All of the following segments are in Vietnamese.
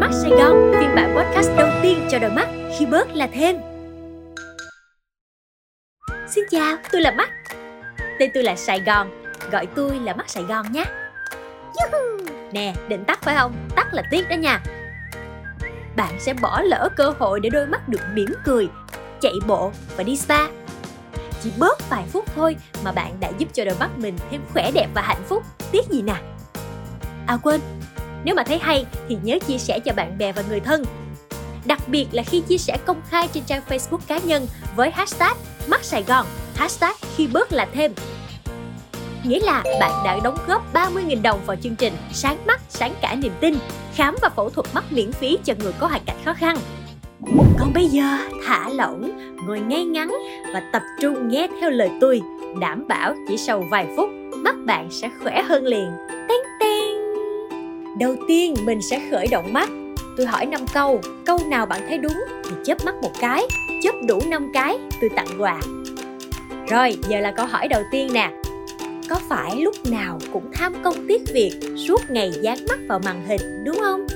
Mắt Sài Gòn, phiên bản podcast đầu tiên cho đôi mắt khi bớt là thêm. Xin chào, tôi là Mắt. Tên tôi là Sài Gòn, gọi tôi là Mắt Sài Gòn nhé. Nè, định tắt phải không? Tắt là tiếc đó nha. Bạn sẽ bỏ lỡ cơ hội để đôi mắt được mỉm cười, chạy bộ và đi spa. Chỉ bớt vài phút thôi mà bạn đã giúp cho đôi mắt mình thêm khỏe đẹp và hạnh phúc. Tiếc gì nè? À quên, nếu mà thấy hay thì nhớ chia sẻ cho bạn bè và người thân. Đặc biệt là khi chia sẻ công khai trên trang Facebook cá nhân với hashtag mắt Sài Gòn, hashtag khi bớt là thêm. Nghĩa là bạn đã đóng góp 30.000 đồng vào chương trình Sáng mắt, sáng cả niềm tin, khám và phẫu thuật mắt miễn phí cho người có hoàn cảnh khó khăn. Còn bây giờ, thả lỏng, ngồi ngay ngắn và tập trung nghe theo lời tôi. Đảm bảo chỉ sau vài phút, mắt bạn sẽ khỏe hơn liền. Teng. Đầu tiên mình sẽ khởi động mắt. Tôi hỏi 5 câu, câu nào bạn thấy đúng thì chớp mắt một cái, chớp đủ 5 cái, tôi tặng quà. Rồi, giờ là câu hỏi đầu tiên nè. Có phải lúc nào cũng tham công tiếc việc, suốt ngày dán mắt vào màn hình, đúng không?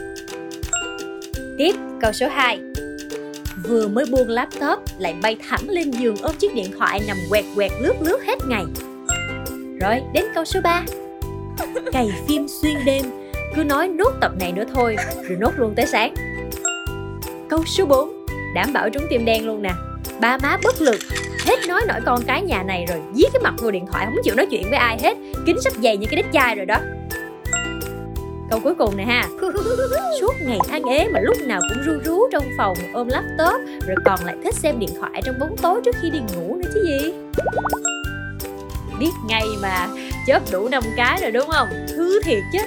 Tiếp, câu số 2 vừa mới buông laptop lại bay thẳng lên giường ôm chiếc điện thoại nằm quẹt quẹt lướt lướt hết ngày. Rồi, đến câu số 3. Cày phim xuyên đêm, cứ nói nốt tập này nữa thôi, rồi nốt luôn tới sáng. Câu số 4. Đảm bảo trúng tim đen luôn nè. Ba má bất lực, hết nói nổi con cái nhà này rồi dí cái mặt vô điện thoại không chịu nói chuyện với ai hết, kính sắp dày như cái đít chai rồi đó câu cuối cùng nè ha suốt ngày than ế mà lúc nào cũng ru rú trong phòng ôm laptop rồi còn lại thích xem điện thoại trong bóng tối trước khi đi ngủ nữa chứ gì biết ngay mà chớp đủ năm cái rồi đúng không thứ thiệt chứ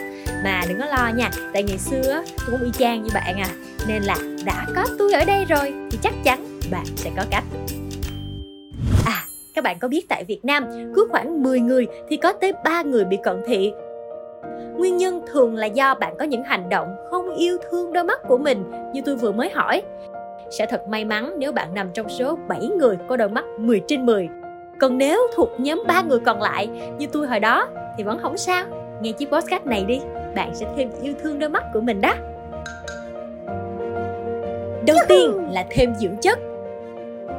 mà đừng có lo nha, tại ngày xưa tôi cũng y chang như bạn à. Nên là đã có tôi ở đây rồi, thì chắc chắn bạn sẽ có cách. À các bạn có biết tại Việt Nam cứ khoảng 10 người thì có tới 3 người bị cận thị? Nguyên nhân thường là do bạn có những hành động không yêu thương đôi mắt của mình, như tôi vừa mới hỏi. Sẽ thật may mắn nếu bạn nằm trong số 7 người có đôi mắt 10 trên 10 còn nếu thuộc nhóm 3 người còn lại, như tôi hồi đó, thì vẫn không sao. Nghe chiếc podcast này đi bạn sẽ thêm yêu thương đôi mắt của mình đó đầu tiên là thêm dưỡng chất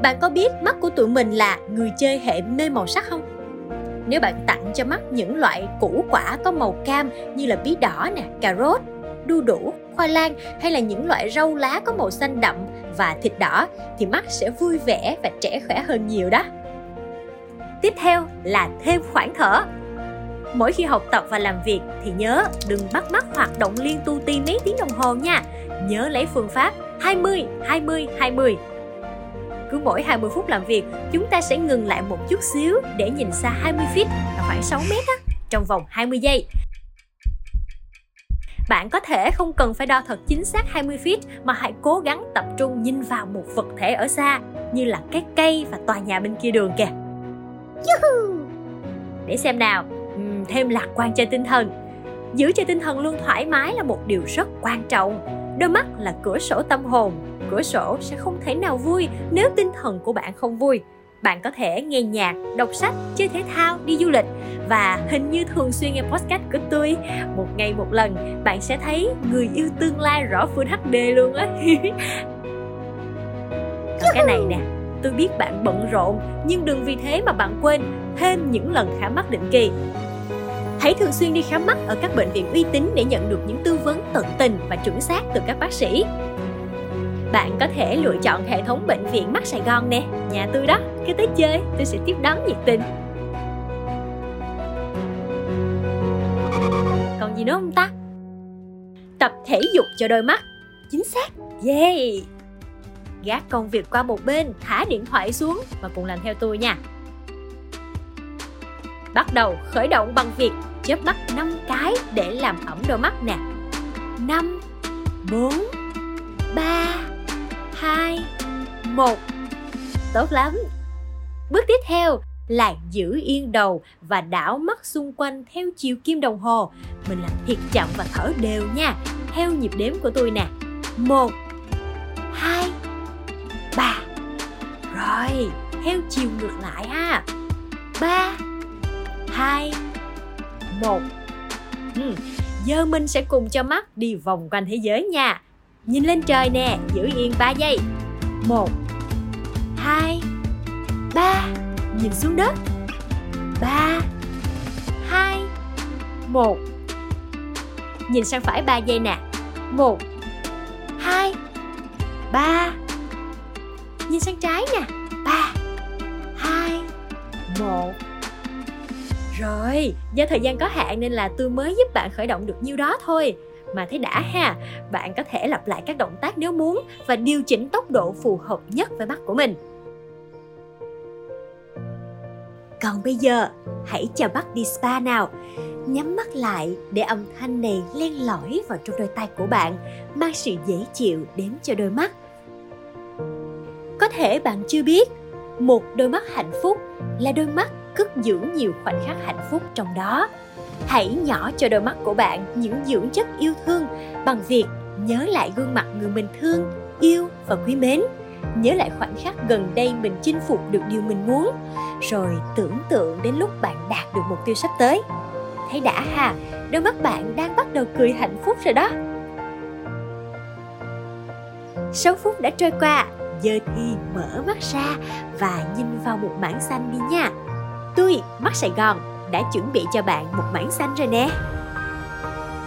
bạn có biết mắt của tụi mình là người chơi hệ mê màu sắc không nếu bạn tặng cho mắt những loại củ quả có màu cam như là bí đỏ nè, cà rốt, đu đủ, khoai lang hay là những loại rau lá có màu xanh đậm và thịt đỏ thì mắt sẽ vui vẻ và trẻ khỏe hơn nhiều đó. Tiếp theo là thêm khoảng thở. Mỗi khi học tập và làm việc thì nhớ đừng bắt mắt hoạt động liên tu ti mấy tiếng đồng hồ nha. Nhớ lấy phương pháp 20 20 20 cứ mỗi 20 phút làm việc, chúng ta sẽ ngừng lại một chút xíu để nhìn xa 20 feet là khoảng 6 mét á, trong vòng 20 giây. Bạn có thể không cần phải đo thật chính xác 20 feet mà hãy cố gắng tập trung nhìn vào một vật thể ở xa như là cái cây và tòa nhà bên kia đường kìa. Để xem nào, thêm lạc quan cho tinh thần. Giữ cho tinh thần luôn thoải mái là một điều rất quan trọng. Đôi mắt là cửa sổ tâm hồn, cửa sổ sẽ không thể nào vui nếu tinh thần của bạn không vui. Bạn có thể nghe nhạc đọc sách chơi thể thao đi du lịch. Và hình như thường xuyên nghe podcast của tôi. Một ngày một lần bạn sẽ thấy người yêu tương lai rõ full hd luôn á. Còn cái này nè tôi biết bạn bận rộn nhưng đừng vì thế mà bạn quên thêm những lần khám mắt định kỳ. Hãy thường xuyên đi khám mắt ở các bệnh viện uy tín để nhận được những tư vấn tận tình và chuẩn xác từ các bác sĩ bạn có thể lựa chọn hệ thống bệnh viện mắt Sài Gòn nè, nhà tôi đó, cứ tới chơi, tôi sẽ tiếp đón nhiệt tình. Còn gì nữa không ta? Tập thể dục cho đôi mắt. Chính xác. Yeah. Gác công việc qua một bên, thả điện thoại xuống và cùng làm theo tôi nha. Bắt đầu khởi động bằng việc chớp mắt 5 cái để làm ẩm đôi mắt nè. 5 4 3 2, 1 Tốt lắm. Bước tiếp theo là giữ yên đầu và đảo mắt xung quanh theo chiều kim đồng hồ. Mình làm thiệt chậm và thở đều nha Theo nhịp đếm của tôi nè. 1 2 3 Rồi, theo chiều ngược lại ha. 3 2 1 ừ. giờ mình sẽ cùng cho mắt đi vòng quanh thế giới nha. Nhìn lên trời nè, giữ yên 3 giây. 1 2 3 Nhìn xuống đất. 3 2 1 Nhìn sang phải 3 giây nè. 1 2 3 Nhìn sang trái nè. 3 2 1 rồi, do thời gian có hạn nên là tôi mới giúp bạn khởi động được nhiêu đó thôi. Mà thấy đã ha, bạn có thể lặp lại các động tác nếu muốn và điều chỉnh tốc độ phù hợp nhất với mắt của mình. Còn bây giờ, hãy chào bắt đi spa nào. Nhắm mắt lại để âm thanh này len lỏi vào trong đôi tay của bạn, mang sự dễ chịu đến cho đôi mắt. Có thể bạn chưa biết, một đôi mắt hạnh phúc là đôi mắt cất giữ nhiều khoảnh khắc hạnh phúc trong đó. Hãy nhỏ cho đôi mắt của bạn những dưỡng chất yêu thương bằng việc nhớ lại gương mặt người mình thương, yêu và quý mến. Nhớ lại khoảnh khắc gần đây mình chinh phục được điều mình muốn, rồi tưởng tượng đến lúc bạn đạt được mục tiêu sắp tới. Thấy đã ha, đôi mắt bạn đang bắt đầu cười hạnh phúc rồi đó. 6 phút đã trôi qua, giờ thì mở mắt ra và nhìn vào một mảng xanh đi nha. Tôi, Mắt Sài Gòn, đã chuẩn bị cho bạn một mảng xanh rồi nè.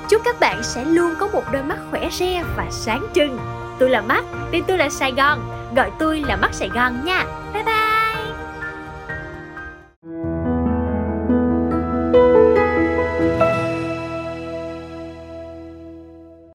Chúc các bạn sẽ luôn có một đôi mắt khỏe re và sáng trưng. Tôi là Mắt, tên tôi là Sài Gòn, gọi tôi là Mắt Sài Gòn nha. Bye bye!